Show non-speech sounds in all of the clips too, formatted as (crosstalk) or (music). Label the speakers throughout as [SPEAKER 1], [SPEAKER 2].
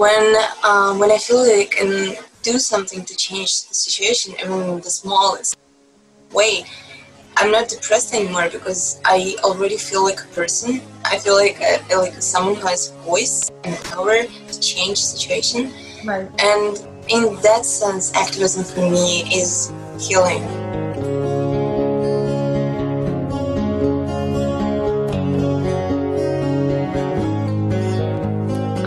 [SPEAKER 1] when uh, when I feel like I can do something to change the situation, even the smallest way, I'm not depressed anymore because I already feel like a person. I feel like a, like someone who has voice and power to change the situation.
[SPEAKER 2] Right.
[SPEAKER 1] And in that sense, activism for me is healing.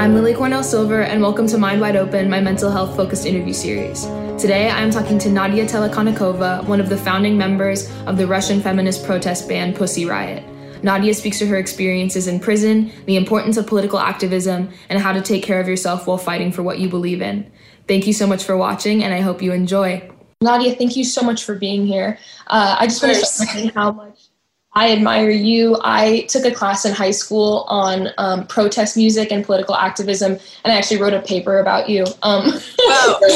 [SPEAKER 3] I'm Lily Cornell Silver, and welcome to Mind Wide Open, my mental health focused interview series. Today, I am talking to Nadia Tolokonnikova, one of the founding members of the Russian feminist protest band Pussy Riot. Nadia speaks to her experiences in prison, the importance of political activism, and how to take care of yourself while fighting for what you believe in. Thank you so much for watching, and I hope you enjoy. Nadia, thank you so much for being here. Uh, I just want to start saying how much I admire you. I took a class in high school on um, protest music and political activism, and I actually wrote a paper about you. Um,
[SPEAKER 1] Wow. (laughs)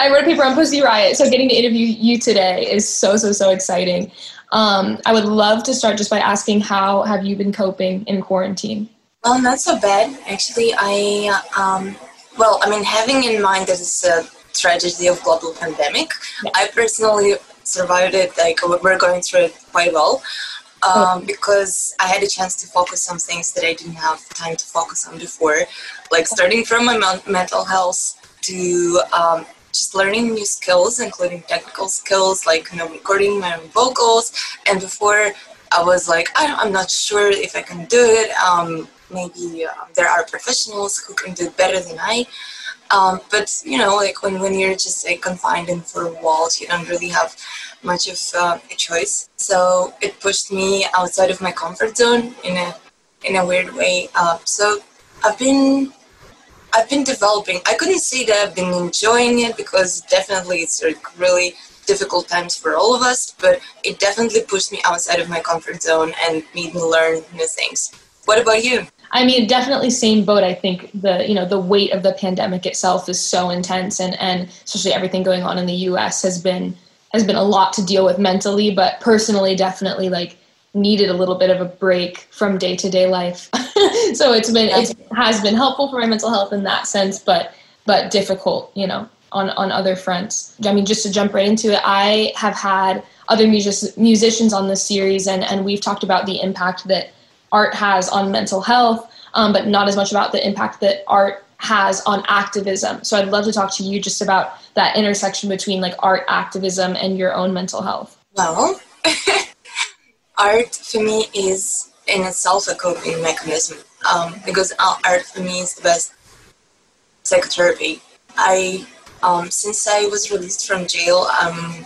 [SPEAKER 3] I wrote a paper on Pussy Riot, so getting to interview you today is so, so, so exciting. Um, I would love to start just by asking how have you been coping in quarantine?
[SPEAKER 1] Well, not so bad. Actually, I, um, well, I mean, having in mind that it's a tragedy of global pandemic,
[SPEAKER 3] Yeah.
[SPEAKER 1] I personally survived it, like, we're going through it quite well. Um, because I had a chance to focus on things that I didn't have time to focus on before, like starting from my men- mental health to um, just learning new skills, including technical skills, like you know, recording my own vocals. And before, I was like, I, I'm not sure if I can do it. Um, maybe um, there are professionals who can do it better than I. Um, but you know, like when, when you're just like confined in four walls, you don't really have much of uh, a choice. So it pushed me outside of my comfort zone in a in a weird way. Uh, so I've been I've been developing. I couldn't say that I've been enjoying it because definitely it's like really difficult times for all of us. But it definitely pushed me outside of my comfort zone and made me learn new things. What about you?
[SPEAKER 3] I mean, definitely same boat. I think the you know the weight of the pandemic itself is so intense, and and especially everything going on in the U.S. has been has been a lot to deal with mentally. But personally, definitely like needed a little bit of a break from day to day life. (laughs) so it's been it has been helpful for my mental health in that sense, but but difficult, you know, on on other fronts. I mean, just to jump right into it, I have had other music- musicians on this series, and and we've talked about the impact that art has on mental health, um, but not as much about the impact that art has on activism. So I'd love to talk to you just about that intersection between like art activism and your own mental health.
[SPEAKER 1] Well, (laughs) art for me is in itself a coping mechanism um, because uh, art for me is the best psychotherapy. I um, since I was released from jail, um,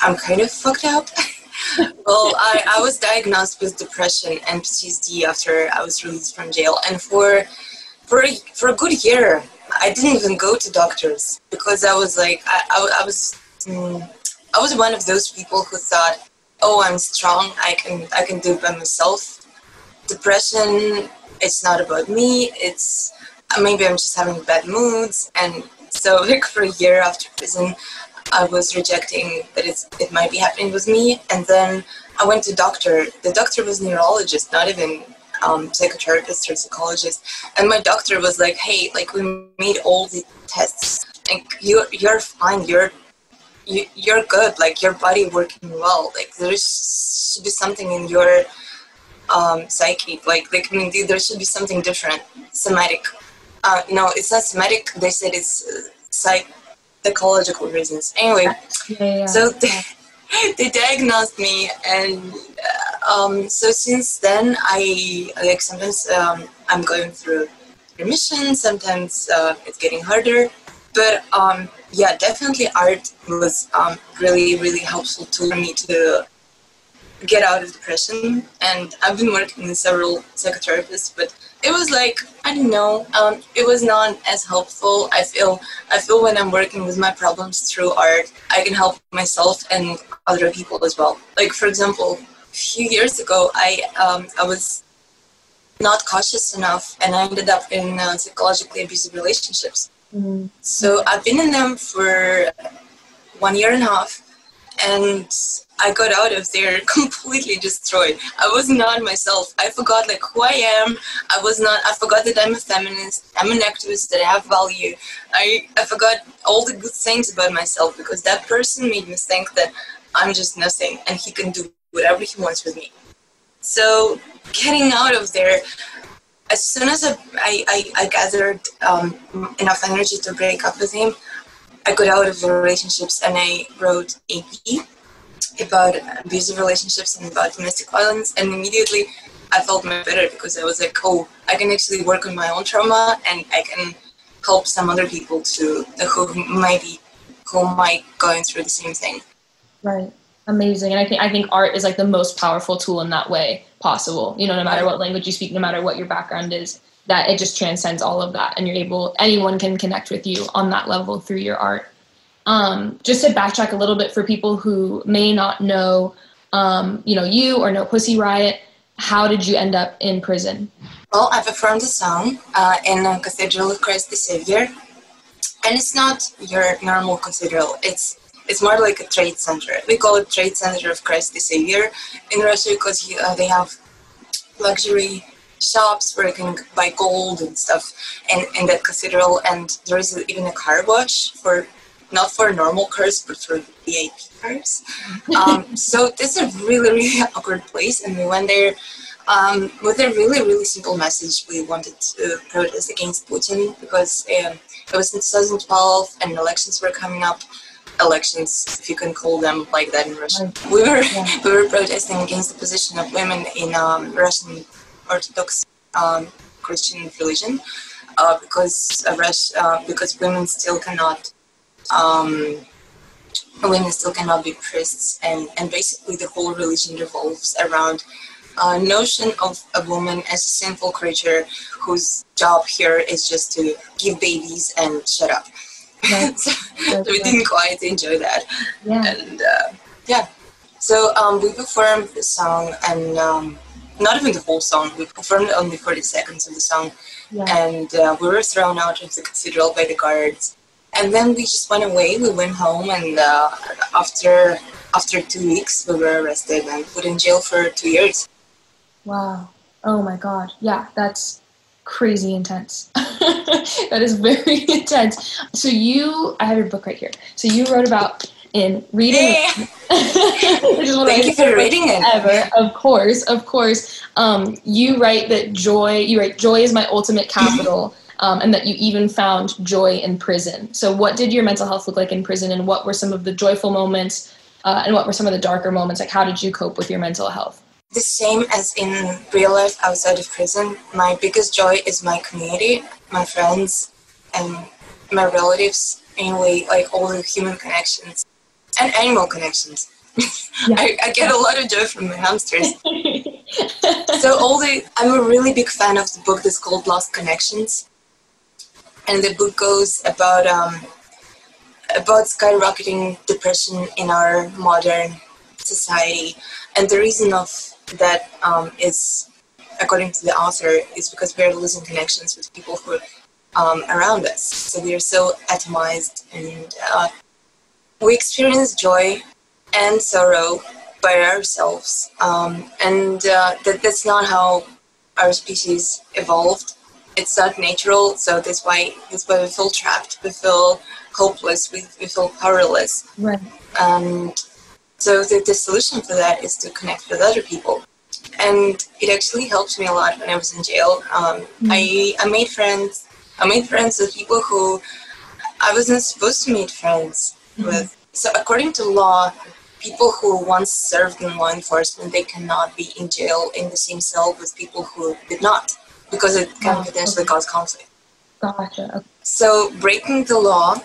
[SPEAKER 1] I'm kind of fucked up. (laughs) well, I, I was diagnosed with depression and PTSD after I was released from jail, and for for a, for a good year, I didn't even go to doctors because I was like I, I, I was mm, I was one of those people who thought, oh, I'm strong, I can I can do it by myself. Depression, it's not about me. It's maybe I'm just having bad moods, and so (laughs) like for a year after prison, I was rejecting that it's, it might be happening with me. And then I went to doctor. The doctor was neurologist, not even um, psychotherapist or psychologist. And my doctor was like, "Hey, like we made all the tests. Like you, you're fine. You're you, you're good. Like your body working well. Like there should be something in your um, psyche. Like like I mean, there should be something different, somatic. Uh, no, it's not somatic. They said it's uh, psych psychological reasons. Anyway,
[SPEAKER 3] Yeah,
[SPEAKER 1] so (laughs) they, (laughs) they diagnosed me, and uh, um, so since then, I like sometimes um, I'm going through remission. Sometimes uh, it's getting harder, but um, yeah, definitely art was um, really really helpful tool for me to get out of depression. And I've been working with several psychotherapists, but it was like I don't know. Um, it was not as helpful. I feel I feel when I'm working with my problems through art, I can help myself and other people as well. Like for example, a few years ago, I um, I was not cautious enough, and I ended up in uh, psychologically abusive relationships. So I've been in them for one year and a half, and I got out of there (laughs) completely destroyed. I was not myself. I forgot like who I am. I was not. I forgot that I'm a feminist. I'm an activist. That I have value. I I forgot all the good things about myself because that person made me think that I'm just nothing and he can do whatever he wants with me. So getting out of there, as soon as I I, I gathered um, enough energy to break up with him, I got out of the relationships and I wrote a EP about abusive relationships and about domestic violence and immediately I felt much better because I was like, oh, I can actually work on my own trauma and I can help some other people too who maybe who might going through the same thing.
[SPEAKER 3] Right. Amazing. And I think I think art is like the most powerful tool in that way possible. You know, no matter what language you speak, no matter what your background is, that it just transcends all of that and you're able anyone can connect with you on that level through your art. Um, just to backtrack a little bit for people who may not know, um, you know, you or know Pussy Riot, how did you end up in prison?
[SPEAKER 1] Well, I performed a song uh, in a Cathedral of Christ the Savior, and it's not your normal cathedral. It's it's more like a trade center. We call it Trade Center of Christ the Savior in Russia because uh, they have luxury shops where you can buy gold and stuff in, in that cathedral. And there is even a car wash for not for normal cars, but for VIP cars. Um, so this is a really, really (laughs) awkward place, and we went there um, with a really, really simple message. We wanted to protest against Putin because um, it was in 2012 and elections were coming up. Elections, if you can call them like that in Russia. We were yeah. (laughs) we were protesting against the position of women in um, Russian Orthodox um, Christian religion uh, because uh, uh, because women still cannot um, women still cannot be priests, and, and basically the whole religion revolves around a notion of a woman as a sinful creature whose job here is just to give babies and shut up. (laughs) so we didn't quite enjoy that. Yeah. And uh, yeah, so um, we performed the song, and um, not even the whole song. We performed only 40 seconds of the song, yeah. and uh, we were thrown out of the cathedral by the guards and then we just went away. We went home, and uh, after after two weeks, we were arrested and put in jail for two years.
[SPEAKER 3] Wow! Oh my God! Yeah, that's crazy intense. (laughs) that is very (laughs) intense. So you, I have your book right here. So you wrote about in reading.
[SPEAKER 1] Yeah. (laughs) Thank you for reading it.
[SPEAKER 3] Ever, of course, of course. Um, you write that joy. You write joy is my ultimate capital um, and that you even found joy in prison. So, what did your mental health look like in prison, and what were some of the joyful moments, uh, and what were some of the darker moments? Like, how did you cope with your mental health?
[SPEAKER 1] The same as in real life outside of prison. My biggest joy is my community, my friends, and my relatives, mainly like all the human connections and animal connections. Yeah. (laughs) I, I, get a lot of joy from my hamsters. (laughs) so all the I'm a really big fan of the book that's called Lost Connections and the book goes about um, about skyrocketing depression in our modern society, and the reason of that um, is, according to the author, is because we are losing connections with people who um, around us. So we are so atomized, and uh, we experience joy and sorrow by ourselves, um, and uh, that, that's not how our species evolved it's not natural, so that's why that's why we feel trapped, we feel hopeless, we, we feel powerless.
[SPEAKER 3] Right.
[SPEAKER 1] And so the, the solution for that is to connect with other people. And it actually helped me a lot when I was in jail. Um, mm-hmm. I, I made friends. I made friends with people who I wasn't supposed to meet friends mm-hmm. with. So according to law, people who once served in law enforcement, they cannot be in jail in the same cell with people who did not because it can potentially cause conflict.
[SPEAKER 3] Gotcha.
[SPEAKER 1] So breaking the law,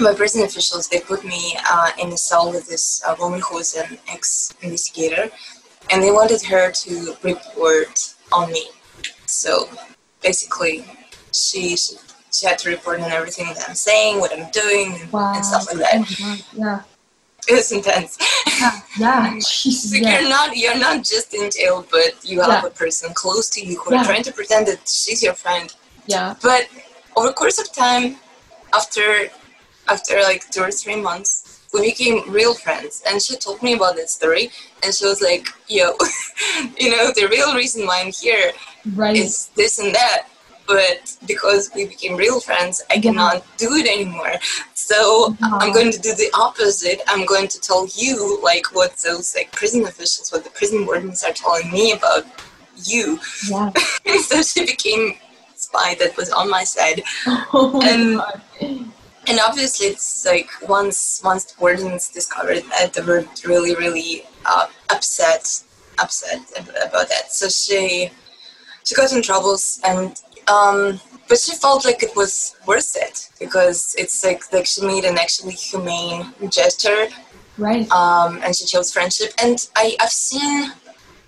[SPEAKER 1] my prison officials they put me uh, in a cell with this uh, woman who was an ex-investigator, and they wanted her to report on me. So basically, she she, she had to report on everything that I'm saying, what I'm doing, wow. and stuff like that.
[SPEAKER 3] Oh yeah
[SPEAKER 1] it was intense.
[SPEAKER 3] Yeah, yeah. (laughs) so
[SPEAKER 1] yeah. you're not you're not just in jail, but you have yeah. a person close to you who are trying to pretend that she's your friend.
[SPEAKER 3] Yeah.
[SPEAKER 1] But over the course of time, after after like two or three months, we became real friends. And she told me about that story, and she was like, "Yo, (laughs) you know, the real reason why I'm here
[SPEAKER 3] right.
[SPEAKER 1] is this and that." But because we became real friends, I cannot do it anymore. So I'm going to do the opposite. I'm going to tell you like what those like prison officials, what the prison wardens are telling me about you.
[SPEAKER 3] Yeah. (laughs)
[SPEAKER 1] so she became spy that was on my side. (laughs)
[SPEAKER 3] Oh
[SPEAKER 1] And-
[SPEAKER 3] God.
[SPEAKER 1] And obviously, it's like once once the wardens discovered that, they were really really uh, upset upset about that. So she she got in troubles, and um, but she felt like it was worth it because it's like like she made an actually humane gesture,
[SPEAKER 3] Right.
[SPEAKER 1] um, and she chose friendship. And I I've seen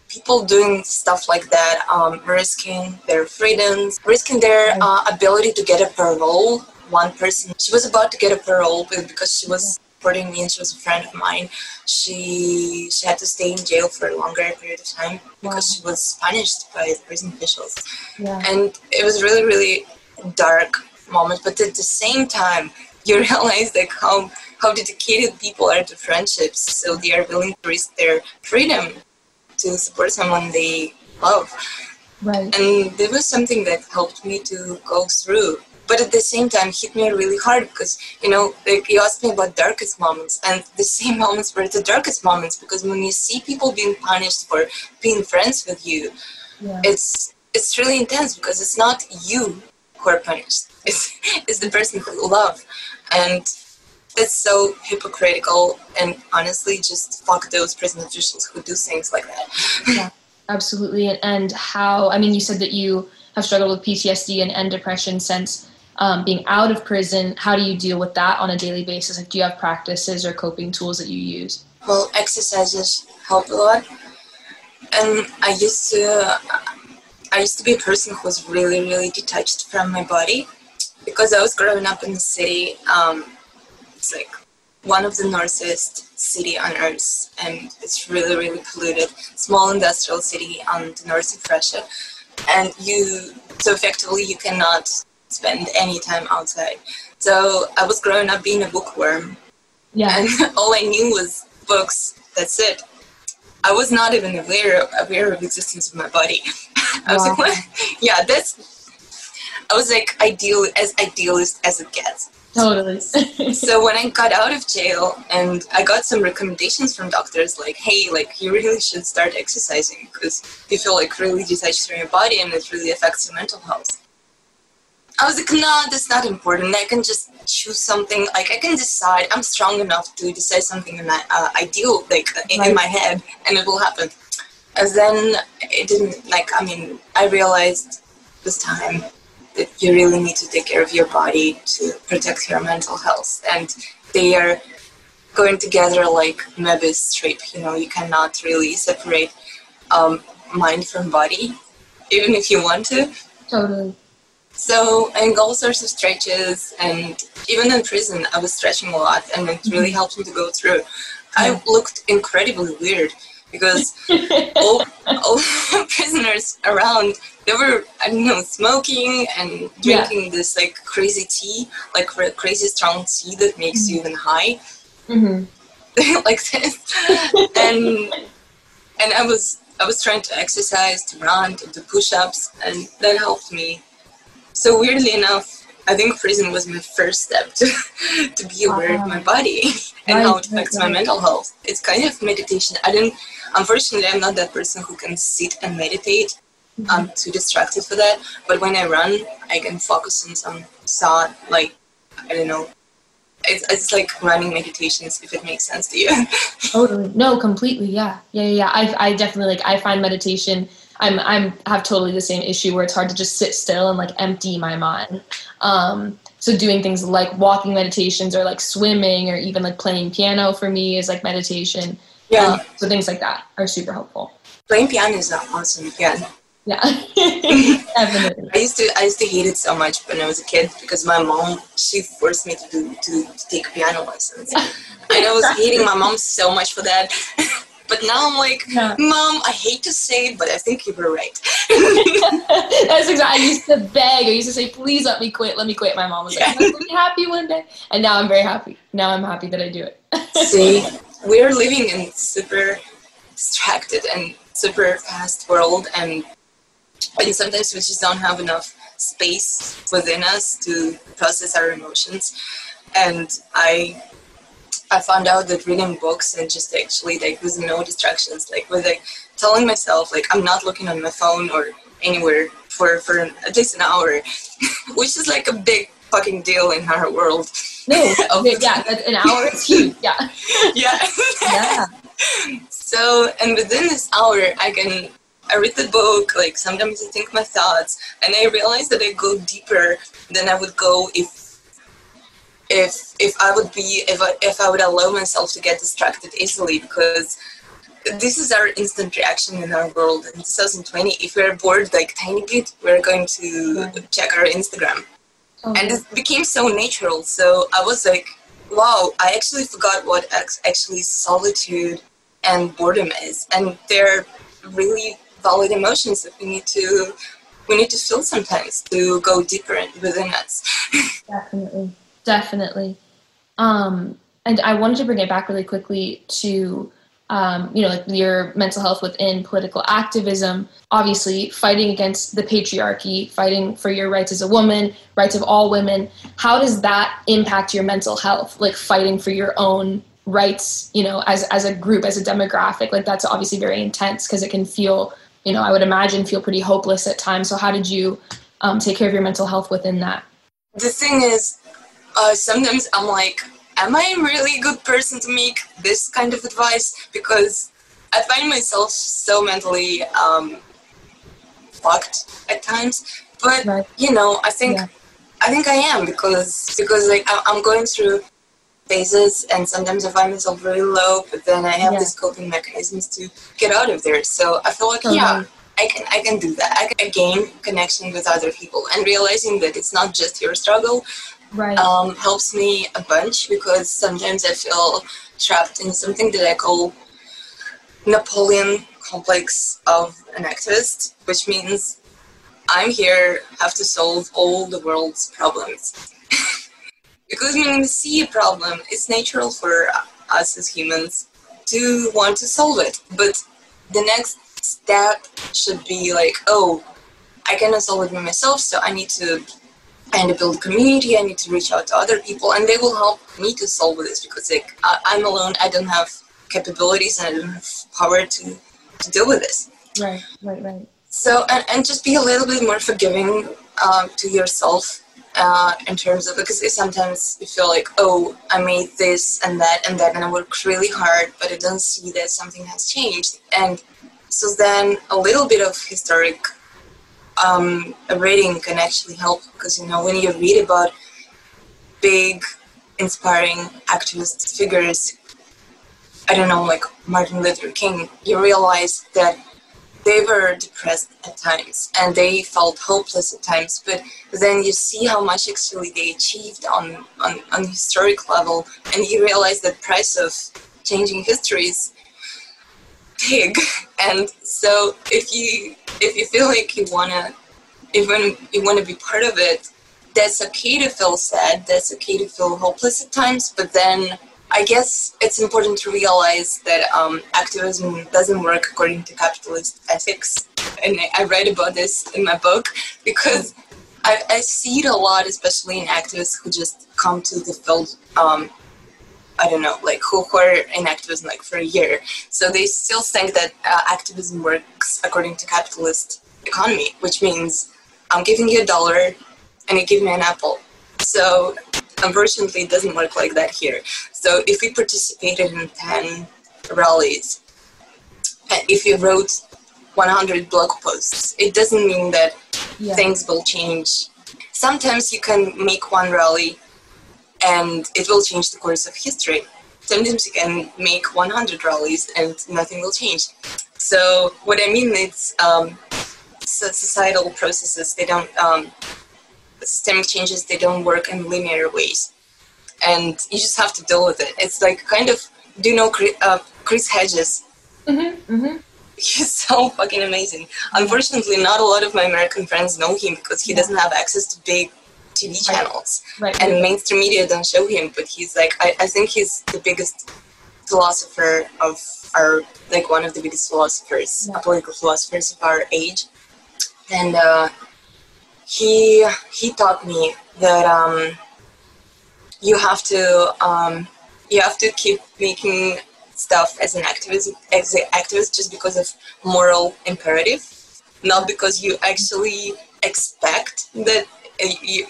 [SPEAKER 1] people doing stuff like that, um, risking their freedoms, risking their uh, ability to get a parole. One person, she was about to get a parole, because she was supporting me and she was a friend of mine, she she had to stay in jail for a longer period of time because she was punished by the prison officials.
[SPEAKER 3] Yeah.
[SPEAKER 1] And it was really, really dark moment. But at the same time, (laughs) you realize like how how dedicated people are to friendships. So they are willing to risk their freedom to support someone they love.
[SPEAKER 3] Right.
[SPEAKER 1] And there was something that helped me to go through. But at the same time, hit me really hard because, you know, like you asked me about darkest moments, and the (laughs) same moments were the darkest moments because when you see people being punished for being friends with you,
[SPEAKER 3] Yeah.
[SPEAKER 1] it's it's really intense because it's not you who are punished. (laughs) It's it's the person who you love, and it's so hypocritical. And honestly, just fuck those prison officials who do things like that. (laughs)
[SPEAKER 3] yeah Absolutely. And, and how, I mean, you said that you have struggled with PTSD and, and depression since um, being out of prison. How do you deal with that on a daily basis? Like, do you have practices or coping tools that you use?
[SPEAKER 1] Well, exercises help a lot, and I used to I used to be a person who was really really detached from my body because I was growing up in the city. Um, it's like one of the northest city on earth, and it's really really polluted. Small industrial city on the north of Russia, and you so effectively you cannot spend any time outside. So I was growing up being a bookworm,
[SPEAKER 3] Yeah.
[SPEAKER 1] and (laughs) all I knew was books. That's it. I was not even aware aware of existence of my body. (laughs) I was
[SPEAKER 3] Wow.
[SPEAKER 1] like, what? yeah, that's. I was like ideal as idealist as it gets.
[SPEAKER 3] Totally. (laughs)
[SPEAKER 1] So when I got out of jail and I got some recommendations from doctors, like, hey, like you really should start exercising because you feel like really detached from your body and it really affects your mental health. I was like, no, that's not important. I can just choose something. Like I can decide. I'm strong enough to decide something in my uh, ideal, like in, in my head, and it will happen. And then it didn't. Like I mean, I realized this time that you really need to take care of your body to protect your mental health, and they are going together like Möbius strip. You know, you cannot really separate um, mind from body, even if you want to.
[SPEAKER 3] totally.
[SPEAKER 1] So I did all sorts of stretches, and even in prison, I was stretching a lot, and it really helped me to go through. I looked incredibly weird because all, (laughs) all (laughs) prisoners around they were I don't know smoking and
[SPEAKER 3] Yeah.
[SPEAKER 1] drinking this like crazy tea, like crazy strong tea that makes you even high,
[SPEAKER 3] hmm (laughs)
[SPEAKER 1] like this, and and I was I was trying to exercise, to run, to do push-ups, and that helped me. So weirdly enough, I think prison was my first step to (laughs) to be aware of my ah. body and how it affects
[SPEAKER 3] right,
[SPEAKER 1] my mental health. It's kind of meditation. I didn't. Unfortunately, I'm not that person who can sit and meditate. Mm-hmm. I'm too distracted for that. But when I run, I can focus on some thought, like I don't know. It's, it's like running meditations, if it makes sense to you. (laughs)
[SPEAKER 3] Totally. No, completely. Yeah. Yeah. Yeah. yeah. I, I definitely like, I find meditation, I'm, I'm, have totally the same issue where it's hard to just sit still and like empty my mind. Um, so doing things like walking meditations or like swimming or even like playing piano for me is like meditation.
[SPEAKER 1] yeah,
[SPEAKER 3] Um, so things like that are super helpful.
[SPEAKER 1] playing piano is awesome. Yeah,
[SPEAKER 3] Yeah. (laughs) (laughs) Definitely.
[SPEAKER 1] I used to I used to hate it so much when I was a kid because my mom she forced me to do to, to take piano lessons, (laughs) and I was hating my mom so much for that. But now I'm like,
[SPEAKER 3] Yeah.
[SPEAKER 1] Mom, I hate to say it, but I think you were right. (laughs)
[SPEAKER 3] That's exactly. I used to beg. I used to say, "Please let me quit. Let me quit." My mom was like,
[SPEAKER 1] Yeah.
[SPEAKER 3] "I'll be happy one day," and now I'm very happy. Now I'm happy that I do it. (laughs)
[SPEAKER 1] See, we're living in super distracted and super fast world, and and sometimes we just don't have enough space within us to process our emotions. And I I found out that reading books and just actually like with no distractions, like with like telling myself like I'm not looking on my phone or anywhere for for at least an hour, (laughs) which is like a big fucking deal in our world.
[SPEAKER 3] no, (laughs) okay, yeah, an hour is huge. Yeah, (laughs)
[SPEAKER 1] Yeah.
[SPEAKER 3] yeah,
[SPEAKER 1] So, and within this hour, I can I read the book. Like sometimes I think my thoughts, and I realize that I go deeper than I would go if if if I would be if I, if I would allow myself to get distracted easily because this is our instant reaction in our world. In 2020 if we're bored like tiny bit we're going to check our instagram.
[SPEAKER 3] Oh,
[SPEAKER 1] and it became so natural. So I was like, wow, I actually forgot what actually solitude and boredom is, and they're really valid emotions that we need to we need to feel sometimes to go deeper within us. (laughs)
[SPEAKER 3] definitely, definitely. Um, and I wanted to bring it back really quickly to, um, you know, like your mental health within political activism. Obviously, fighting against the patriarchy, fighting for your rights as a woman, rights of all women. How does that impact your mental health? Like fighting for your own rights, you know, as as a group, as a demographic. Like that's obviously very intense because it can feel, you know, I would imagine feel pretty hopeless at times. So how did you um, take care of your mental health within that?
[SPEAKER 1] The thing is, uh, sometimes I'm like, am I a really good person to make this kind of advice? Because I find myself so mentally um, fucked at times. But
[SPEAKER 3] Right.
[SPEAKER 1] you know, I think
[SPEAKER 3] Yeah.
[SPEAKER 1] I think I am because because like I'm going through phases, and sometimes I find myself really low, but then I have
[SPEAKER 3] Yeah.
[SPEAKER 1] these coping mechanisms to get out of there. So I feel like
[SPEAKER 3] Totally.
[SPEAKER 1] yeah. I can I can do that. I can gain connection with other people and realizing that it's not just your struggle
[SPEAKER 3] Right.
[SPEAKER 1] um, helps me a bunch because sometimes I feel trapped in something that I call Napoleon complex of an activist, which means I'm here, have to solve all the world's problems. (laughs) because when we see a problem, it's natural for us as humans to want to solve it. But the next step should be like, oh, I cannot solve it by myself, so I need to I need to build community. I need to reach out to other people, and they will help me to solve this because like I, I'm alone. I don't have capabilities and I don't have power to to deal with this.
[SPEAKER 3] Right, right, right.
[SPEAKER 1] So and, and just be a little bit more forgiving um, to yourself uh, in terms of because sometimes you feel like oh I made this and that and that and I worked really hard, but I don't see that something has changed. And so then a little bit of historic um, reading can actually help because you know when you read about big inspiring activist figures i don't know like martin luther king you realize that they were depressed at times and they felt hopeless at times but then you see how much actually they achieved on on, on historic level and you realize that price of changing history is (laughs) and so if you if you feel like you wanna if when you want to be part of it that's okay to feel sad that's okay to feel hopeless at times but then i guess it's important to realize that um, activism doesn't work according to capitalist ethics. And I- i write about this in my book because I, I see it a lot especially in activists who just come to the field um, I don't know, like who, are in activism like for a year. So they still think that uh, activism works according to capitalist economy, which means I'm giving you a dollar and you give me an apple. So unfortunately, it doesn't work like that here. So if we participated in 10 rallies, and if you wrote 100 blog posts, it doesn't mean that
[SPEAKER 3] Yeah.
[SPEAKER 1] things will change. Sometimes you can make one rally and it will change the course of history. Sometimes you can make 100 rallies and nothing will change. So what I mean is um, societal processes, they don't, um, systemic changes, they don't work in linear ways. And you just have to deal with it. It's like kind of, do you know Chris, uh, Chris Hedges?
[SPEAKER 3] Mm-hmm, mm-hmm.
[SPEAKER 1] He's (laughs) so fucking amazing. Unfortunately, not a lot of my American friends know him because he
[SPEAKER 3] Yeah.
[SPEAKER 1] doesn't have access to big TV channels.
[SPEAKER 3] Right.
[SPEAKER 1] and mainstream media don't show him but he's like I, I think he's the biggest philosopher of our like one of the biggest philosophers
[SPEAKER 3] Yeah.
[SPEAKER 1] political philosophers of our age and uh, he he taught me that um, you have to um, you have to keep making stuff as an activist as an activist just because of moral imperative not because you actually expect that uh, you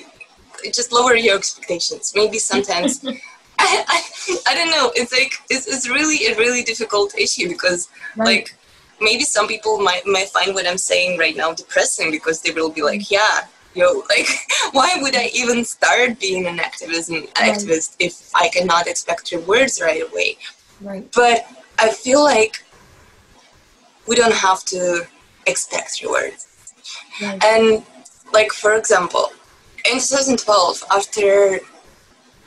[SPEAKER 1] just lower your expectations. Maybe sometimes (laughs) I, I, I don't know. It's like it's, it's really a really difficult issue because
[SPEAKER 3] Right.
[SPEAKER 1] like maybe some people might might find what I'm saying right now depressing because they will be like, mm. yeah, yo, (laughs) like why would I even start being an activism activist if I cannot expect rewards right away?
[SPEAKER 3] right.
[SPEAKER 1] But I feel like we don't have to expect rewards.
[SPEAKER 3] Right.
[SPEAKER 1] And like for example, in 2012, after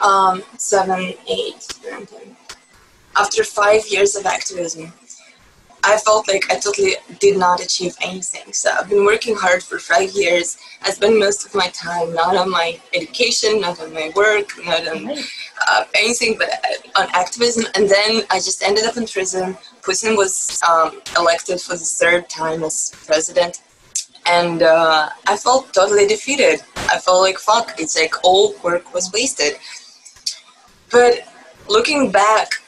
[SPEAKER 1] um, seven, eight, nine, ten, after five years of activism, I felt like I totally did not achieve anything. So I've been working hard for five years. I spent most of my time not on my education, not on my work, not on uh, anything but uh, on activism. And then I just ended up in prison. Putin was um, elected for the third time as president. And uh, I felt totally defeated. I felt like, fuck, it's like all work was wasted. But looking back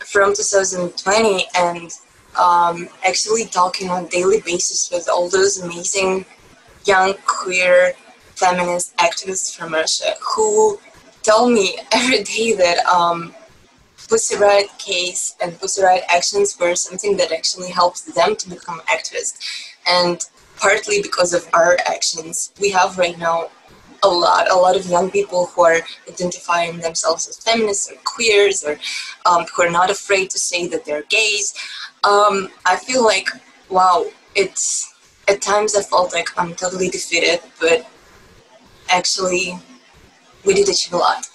[SPEAKER 1] from 2020 and um, actually talking on a daily basis with all those amazing young queer feminist activists from Russia who tell me (laughs) every day that um, Pussy Riot case and Pussy Riot actions were something that actually helped them to become activists. And partly because of our actions, we have right now a lot, a lot of young people who are identifying themselves as feminists or queers or um, who are not afraid to say that they're gays. Um, I feel like, wow, it's at times I felt like I'm totally defeated, but actually, we did achieve a lot.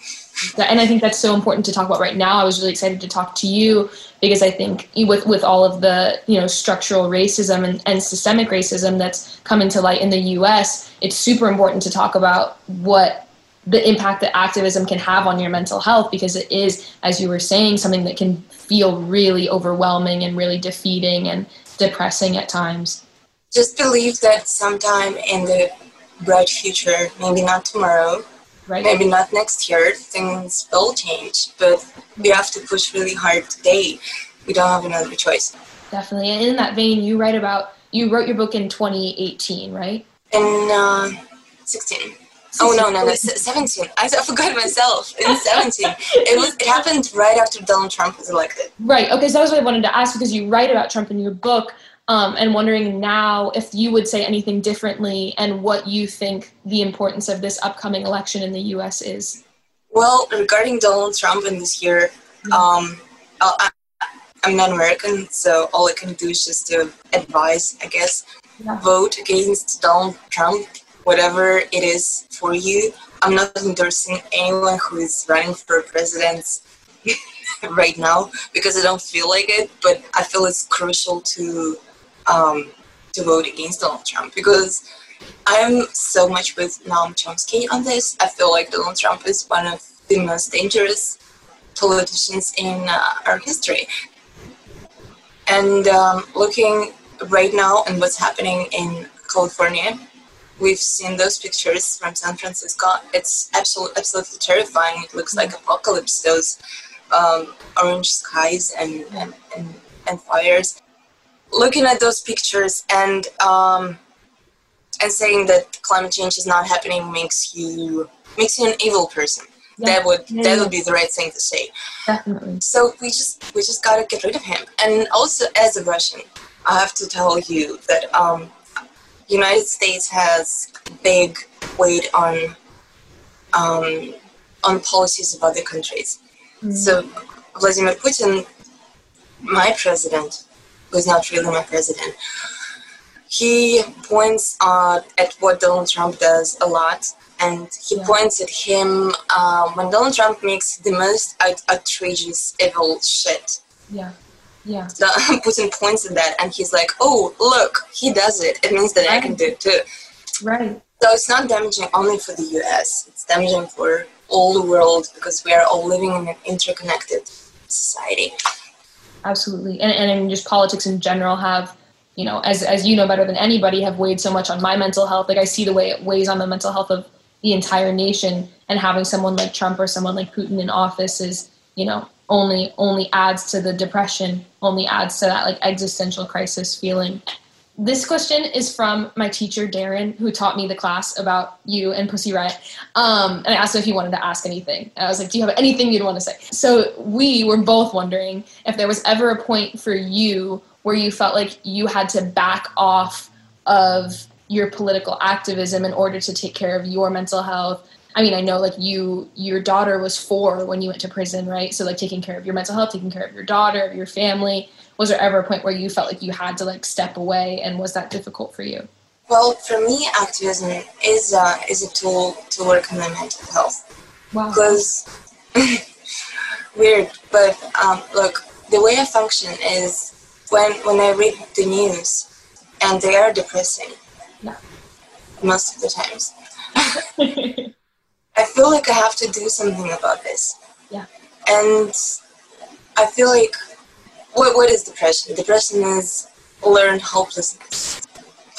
[SPEAKER 3] And I think that's so important to talk about right now. I was really excited to talk to you because I think with with all of the you know structural racism and, and systemic racism that's coming to light in the U.S., it's super important to talk about what the impact that activism can have on your mental health because it is, as you were saying, something that can feel really overwhelming and really defeating and depressing at times.
[SPEAKER 1] Just believe that sometime in the bright future, maybe not tomorrow,
[SPEAKER 3] Right?
[SPEAKER 1] maybe not next year, things will change, but we have to push really hard today. We don't have another choice.
[SPEAKER 3] Definitely. And in that vein, you write about you wrote your book in 2018, right?
[SPEAKER 1] In uh, 16. Oh no, no, no, 17. I, I (laughs) forgot myself. In 17. It was. It happened right after Donald Trump was elected.
[SPEAKER 3] Right. Okay. So that was what I wanted to ask because you write about Trump in your book, um, and wondering now if you would say anything differently and what you think the importance of this upcoming election in the U.S. is.
[SPEAKER 1] Well, regarding Donald Trump in this year, um, I, I'm not American, so all I can do is just to advise, I guess.
[SPEAKER 3] Yeah.
[SPEAKER 1] Vote against Donald Trump, whatever it is for you. I'm not endorsing anyone who is running for president (laughs) right now because I don't feel like it, but I feel it's crucial to um, to vote against Donald Trump because I'm so much with Noam Chomsky on this. I feel like Donald Trump is one of the most dangerous politicians in uh, our history. And um, looking right now and what's happening in California, we've seen those pictures from San Francisco. It's absolutely, absolutely terrifying. It looks like apocalypse. Those um, orange skies and, and, and, and fires. Looking at those pictures and um, and saying that climate change is not happening makes you makes you an evil person.
[SPEAKER 3] Yeah.
[SPEAKER 1] That would
[SPEAKER 3] Yeah,
[SPEAKER 1] that
[SPEAKER 3] yeah.
[SPEAKER 1] would be the right thing to say.
[SPEAKER 3] Definitely.
[SPEAKER 1] So we just we just gotta get rid of him. And also, as a Russian, I have to tell you that um, United States has big weight on um, on policies of other countries.
[SPEAKER 3] Mm.
[SPEAKER 1] So Vladimir Putin, my president, who's not really my president, he points uh, at what Donald Trump does a lot, and he
[SPEAKER 3] Yeah.
[SPEAKER 1] points at him um, when Donald Trump makes the most out- outrageous, evil shit.
[SPEAKER 3] Yeah. Yeah.
[SPEAKER 1] So (laughs) I'm putting points in that, and he's like, "Oh, look, he does it. It means that I can do it too."
[SPEAKER 3] Right.
[SPEAKER 1] So it's not damaging only for the U.S. It's damaging for all the world because we are all living in an interconnected society.
[SPEAKER 3] Absolutely, and and in just politics in general have you know as as you know better than anybody have weighed so much on my mental health. Like I see the way it weighs on the mental health of the entire nation, and having someone like Trump or someone like Putin in office is you know only only adds to the depression, only adds to that like existential crisis feeling. This question is from my teacher Darren, who taught me the class about you and Pussy Riot. Um, and I asked him if he wanted to ask anything. And I was like, "Do you have anything you'd want to say?" So we were both wondering if there was ever a point for you where you felt like you had to back off of your political activism in order to take care of your mental health I mean, I know like you, your daughter was four when you went to prison, right? So like taking care of your mental health, taking care of your daughter, of your family. Was there ever a point where you felt like you had to like step away, and was that difficult for you?
[SPEAKER 1] Well, for me, activism is uh, is a tool to work on my mental health.
[SPEAKER 3] Wow.
[SPEAKER 1] Because (laughs) weird, but um, look, the way I function is when when I read the news, and they are depressing.
[SPEAKER 3] Yeah.
[SPEAKER 1] Most of the times. (laughs) I feel like I have to do something about this.
[SPEAKER 3] Yeah.
[SPEAKER 1] And I feel like what what is depression? Depression is learned hopelessness.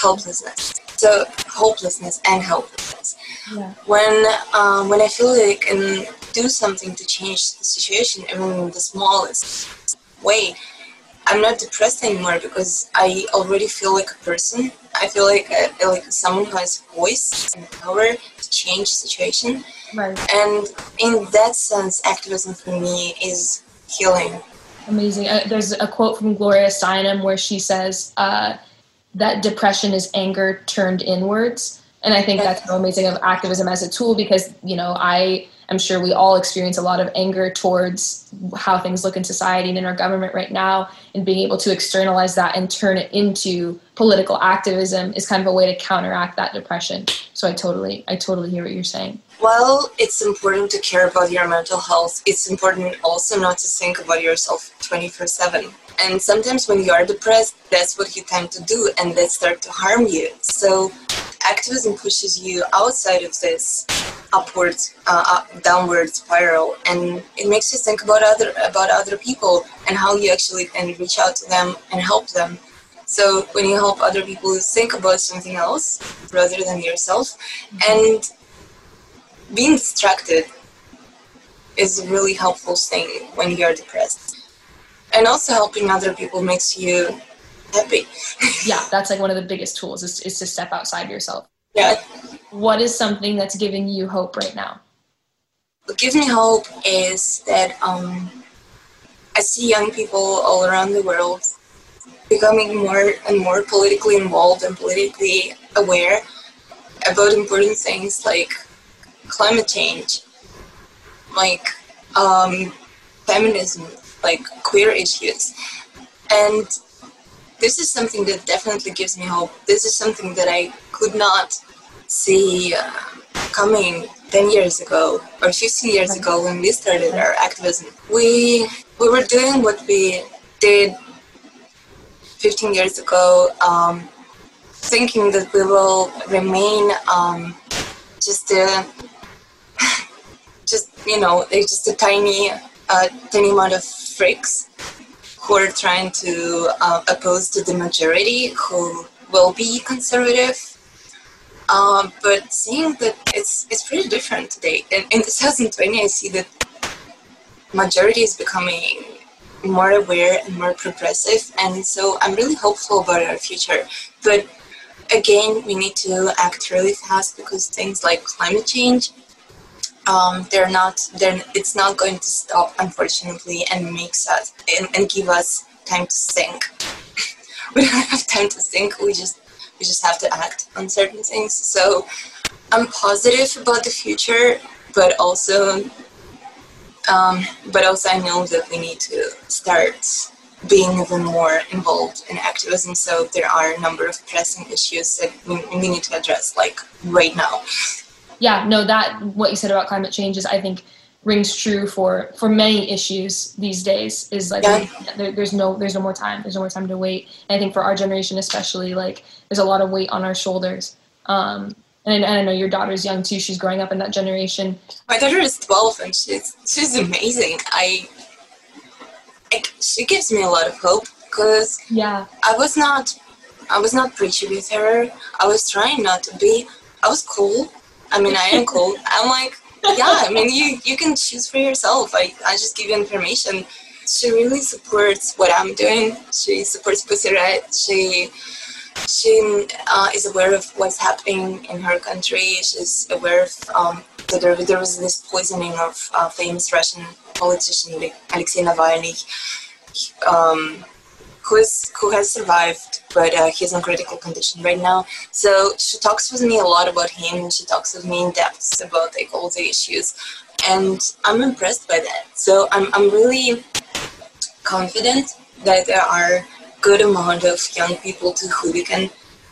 [SPEAKER 1] Helplessness. So hopelessness and helplessness.
[SPEAKER 3] Yeah.
[SPEAKER 1] When um, when I feel like I can do something to change the situation, even in the smallest way, I'm not depressed anymore because I already feel like a person. I feel like like someone who has voice and power to change the situation.
[SPEAKER 3] Right.
[SPEAKER 1] And in that sense, activism for me is healing.
[SPEAKER 3] Amazing. Uh, there's a quote from Gloria Steinem where she says uh, that depression is anger turned inwards. And I think that's so amazing of activism as a tool because, you know, I am sure we all experience a lot of anger towards how things look in society and in our government right now. And being able to externalize that and turn it into political activism is kind of a way to counteract that depression. So I totally, I totally hear what you're saying.
[SPEAKER 1] Well, it's important to care about your mental health. It's important also not to think about yourself 24 7. And sometimes when you are depressed, that's what you tend to do, and that start to harm you. So activism pushes you outside of this upward, uh, up, downward spiral, and it makes you think about other about other people and how you actually can reach out to them and help them. So when you help other people you think about something else rather than yourself, and being distracted is a really helpful thing when you are depressed. And also helping other people makes you happy.
[SPEAKER 3] yeah, that's like one of the biggest tools is, is to step outside yourself.
[SPEAKER 1] Yeah.
[SPEAKER 3] What is something that's giving you hope right now?
[SPEAKER 1] What gives me hope is that um, I see young people all around the world becoming more and more politically involved and politically aware about important things like climate change, like um, feminism, like queer issues. And this is something that definitely gives me hope. This is something that I could not see uh, coming 10 years ago or 15 years ago when we started our activism. We, we were doing what we did 15 years ago, um, thinking that we will remain um, just a, (laughs) just you know, just a tiny, uh, tiny amount of freaks who are trying to uh, oppose to the majority, who will be conservative. Um, but seeing that it's it's pretty different today. In, in 2020, I see that majority is becoming more aware and more progressive, and so I'm really hopeful about our future. But again, we need to act really fast because things like climate change, um, they're not. They're. It's not going to stop, unfortunately, and makes us and, and give us time to think. (laughs) we don't have time to think. We just we just have to act on certain things. So I'm positive about the future, but also um, but also I know that we need to start being even more involved in activism. So there are a number of pressing issues that we, we need to address, like right now.
[SPEAKER 3] Yeah, no, that what you said about climate change is, I think, rings true for for many issues these days is like
[SPEAKER 1] Yeah.
[SPEAKER 3] there, there's no there's no more time there's no more time to wait and i think for our generation especially like there's a lot of weight on our shoulders um and, and i know your daughter's young too she's growing up in that generation
[SPEAKER 1] My daughter is 12 and she's she's amazing. I, like she gives me a lot of hope because
[SPEAKER 3] yeah
[SPEAKER 1] I was not I was not preachy with her. I was trying not to be. I was cool. I mean, I am cool. I'm like, yeah. I mean, you you can choose for yourself. I I just give you information. She really supports what I'm doing. She supports Pussy Riot. She she uh, is aware of what's happening in her country. She's aware of um, that there, there was this poisoning of uh, famous Russian politician Alexei Navalny, um, who is who has survived, but uh, he's in critical condition right now. So she talks with me a lot about him, she talks with me in depth about like all the issues, and I'm impressed by that. So I'm I'm really confident that there are good amount of young people to who we can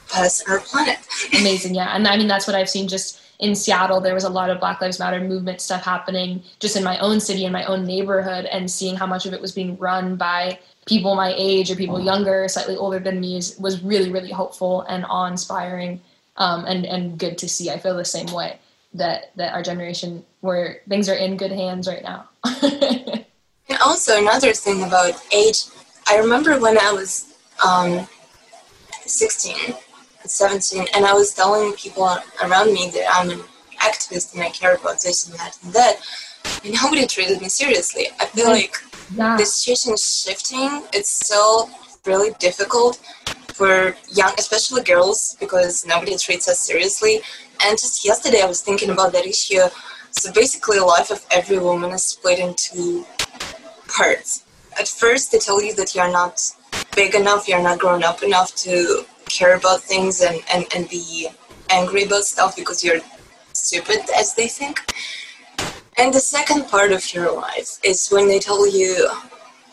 [SPEAKER 1] pass our planet.
[SPEAKER 3] amazing yeah and i mean that's what i've seen just in seattle there was a lot of black lives matter movement stuff happening just in my own city in my own neighborhood and seeing how much of it was being run by people my age or people younger slightly older than me is, was really really hopeful and awe-inspiring um, and and good to see. I feel the same way that that our generation where things are in good hands right now. (laughs)
[SPEAKER 1] And also another thing about age, I remember when I was um, 16, 17, and I was telling people around me that I'm an activist and I care about this and that and that, and nobody treated me seriously. I feel like
[SPEAKER 3] yeah
[SPEAKER 1] the situation is shifting. It's still really difficult for young, especially girls, because nobody treats us seriously. And just yesterday, I was thinking about that issue. So basically, the life of every woman is split into parts. At first, they tell you that you're not big enough, you're not grown up enough to care about things and, and, and be angry about stuff because you're stupid, as they think. And the second part of your life is when they tell you,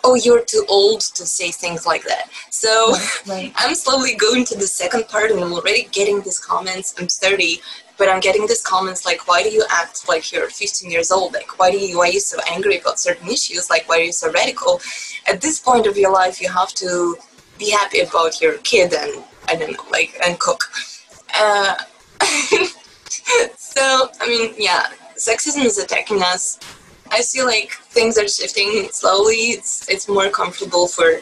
[SPEAKER 1] oh, you're too old to say things like that. So (laughs)
[SPEAKER 3] right
[SPEAKER 1] I'm slowly going to the second part and I'm already getting these comments. I'm 30, but I'm getting these comments like, why do you act like you're 15 years old? Like, why do you, why are you so angry about certain issues? Like, why are you so radical? At this point of your life, you have to be happy about your kid and, I don't like, and cook. Uh, (laughs) so, I mean, yeah, sexism is attacking us. I feel like things are shifting slowly. It's it's more comfortable for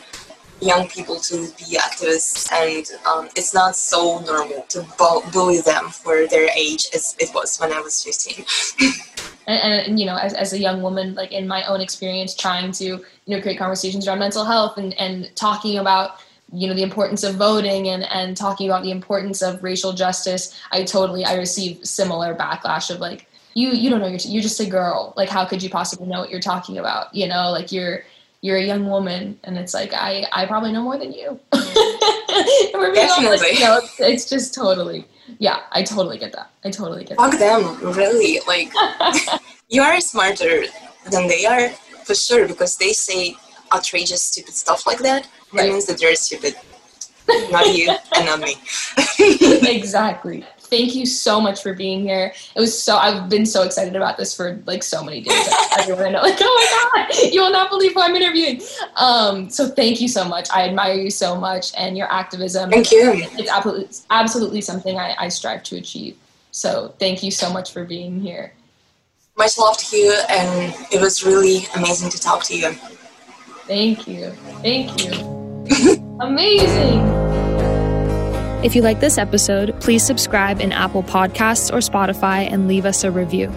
[SPEAKER 1] young people to be activists, and um, it's not so normal to bu- bully them for their age as it was when I was 15. (laughs)
[SPEAKER 3] and, and you know as, as a young woman like in my own experience trying to you know create conversations around mental health and, and talking about you know the importance of voting and, and talking about the importance of racial justice i totally i receive similar backlash of like you you don't know you're, you're just a girl. Like how could you possibly know what you're talking about? You know like you're you're a young woman. And it's like i i probably know more than you. (laughs) We're being honest,
[SPEAKER 1] Definitely.
[SPEAKER 3] you know it's, it's just totally yeah i totally get that. I totally get that.
[SPEAKER 1] Fuck them, really. Like, (laughs) you are smarter than they are, for sure, because they say outrageous, stupid stuff like that. That
[SPEAKER 3] Right.
[SPEAKER 1] means that they're stupid. (laughs) not you and not me. (laughs) (laughs)
[SPEAKER 3] exactly. Thank you so much for being here. It was so I've been so excited about this for like so many days. Everyone I know, like, oh my god, you will not believe who I'm interviewing. Um, so thank you so much. I admire you so much and your activism.
[SPEAKER 1] Thank you.
[SPEAKER 3] It's absolutely it's absolutely something I, I strive to achieve. So thank you so much for being here.
[SPEAKER 1] Much love to you, and it was really amazing to talk to you.
[SPEAKER 3] Thank you. Thank you. (laughs) Amazing. If you like this episode, please subscribe in Apple Podcasts or Spotify and leave us a review.